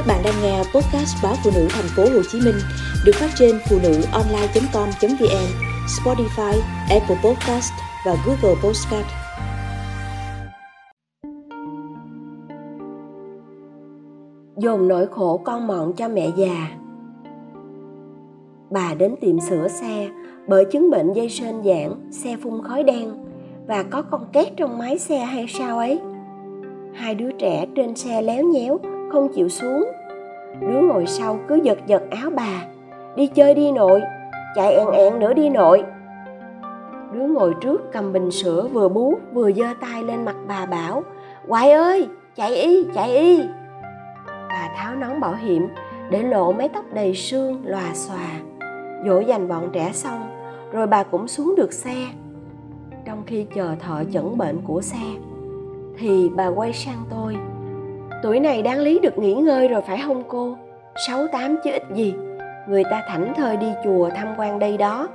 Các bạn đang nghe podcast báo phụ nữ thành phố Hồ Chí Minh được phát trên phụ nữ online.com.vn, Spotify, Apple Podcast và Google Podcast. Dồn nỗi khổ con mọn cho mẹ già. Bà đến tiệm sửa xe bởi chứng bệnh dây sên giãn, xe phun khói đen và có con két trong máy xe hay sao ấy. Hai đứa trẻ trên xe léo nhéo không chịu xuống. Đứa ngồi sau cứ giật giật áo bà, đi chơi đi nội, chạy ẹn ẹn nữa đi nội. Đứa ngồi trước cầm bình sữa vừa bú vừa giơ tay lên mặt bà bảo quại ơi, chạy y chạy y. Bà tháo nón bảo hiểm để lộ mái tóc đầy sương lòa xòa. Dỗ dành bọn trẻ xong, rồi bà cũng xuống được xe. Trong khi chờ thợ chẩn bệnh của xe, thì bà quay sang tôi tuổi này đáng lý được nghỉ ngơi rồi phải không cô. Sáu, tám chứ ít gì. Người ta thảnh thơi đi chùa tham quan đây đó.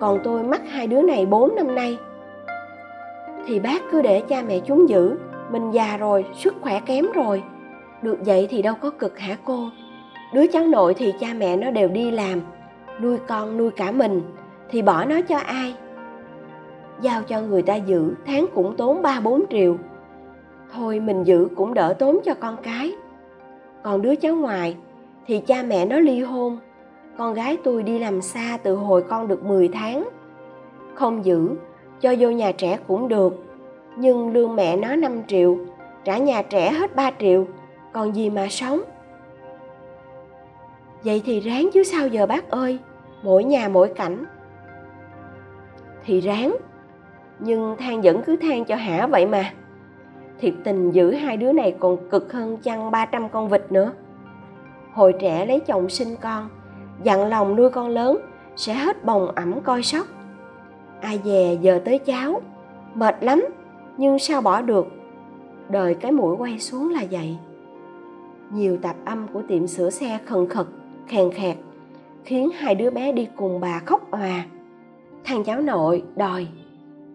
Còn tôi mắc hai đứa này bốn năm nay. Thì bác cứ để cha mẹ chúng giữ. Mình già rồi, sức khỏe kém rồi. Được vậy thì đâu có cực hả cô? Đứa cháu nội thì cha mẹ nó đều đi làm. Nuôi con nuôi cả mình. Thì bỏ nó cho ai? Giao cho người ta giữ, tháng cũng tốn ba, bốn triệu thôi mình giữ cũng đỡ tốn cho con cái. Còn đứa cháu ngoài thì cha mẹ nó ly hôn. Con gái tôi đi làm xa từ hồi con được 10 tháng. Không giữ, cho vô nhà trẻ cũng được. Nhưng lương mẹ nó 5 triệu, trả nhà trẻ hết 3 triệu. Còn gì mà sống? Vậy thì ráng chứ sao giờ bác ơi, mỗi nhà mỗi cảnh. Thì ráng, nhưng than vẫn cứ than cho hả vậy mà thiệt tình giữ hai đứa này còn cực hơn chăn 300 con vịt nữa. Hồi trẻ lấy chồng sinh con, dặn lòng nuôi con lớn, sẽ hết bồng ẩm coi sóc. Ai dè giờ tới cháu, mệt lắm, nhưng sao bỏ được. Đời cái mũi quay xuống là vậy. Nhiều tạp âm của tiệm sửa xe khần khật, khèn khẹt, khiến hai đứa bé đi cùng bà khóc òa. Thằng cháu nội đòi,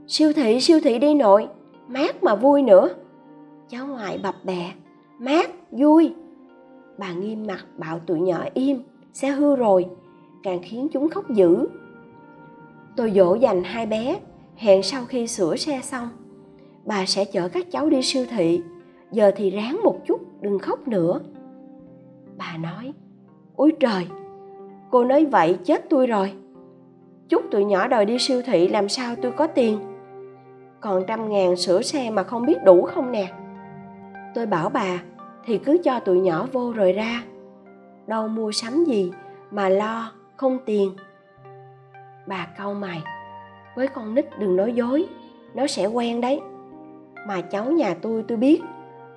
siêu thị siêu thị đi nội, mát mà vui nữa cháu ngoại bập bẹ. Mát, vui. Bà nghiêm mặt bảo tụi nhỏ im sẽ hư rồi, càng khiến chúng khóc dữ. Tôi dỗ dành hai bé, hẹn sau khi sửa xe xong, bà sẽ chở các cháu đi siêu thị. Giờ thì ráng một chút, đừng khóc nữa. Bà nói ôi trời, cô nói vậy chết tôi rồi. Chút tụi nhỏ đòi đi siêu thị làm sao tôi có tiền. Còn trăm ngàn sửa xe mà không biết đủ không nè tôi bảo bà, thì cứ cho tụi nhỏ vô rồi ra. Đâu mua sắm gì mà lo, không tiền. Bà cau mày, với con nít đừng nói dối, nó sẽ quen đấy. Mà cháu nhà tôi tôi biết,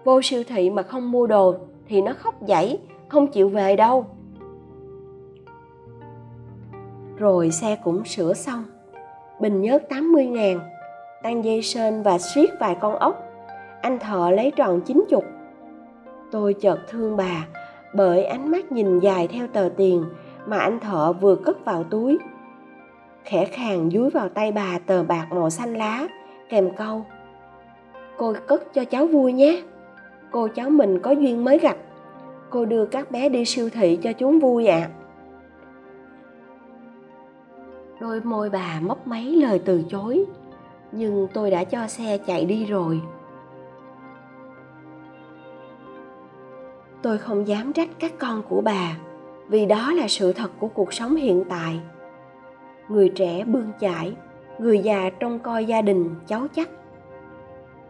vô siêu thị mà không mua đồ thì nó khóc dãy không chịu về đâu. Rồi xe cũng sửa xong. Bình nhớt 80 ngàn, tăng dây sên và siết vài con ốc anh thợ lấy tròn chín chục. Tôi chợt thương bà, bởi ánh mắt nhìn dài theo tờ tiền mà anh thợ vừa cất vào túi. Khẽ khàng dúi vào tay bà tờ bạc màu xanh lá, kèm câu, cô cất cho cháu vui nhé. Cô cháu mình có duyên mới gặp. Cô đưa các bé đi siêu thị cho chúng vui ạ. À. đôi môi bà mấp máy lời từ chối, nhưng tôi đã cho xe chạy đi rồi. Tôi không dám trách các con của bà, vì đó là sự thật của cuộc sống hiện tại. Người trẻ bươn chải, người già trông coi gia đình cháu chắc.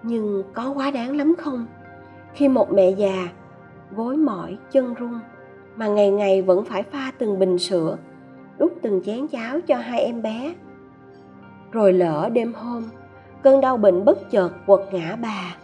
Nhưng có quá đáng lắm không? Khi một mẹ già, gối mỏi chân run, mà ngày ngày vẫn phải pha từng bình sữa, đút từng chén cháo cho hai em bé. Rồi lỡ đêm hôm, cơn đau bệnh bất chợt quật ngã bà.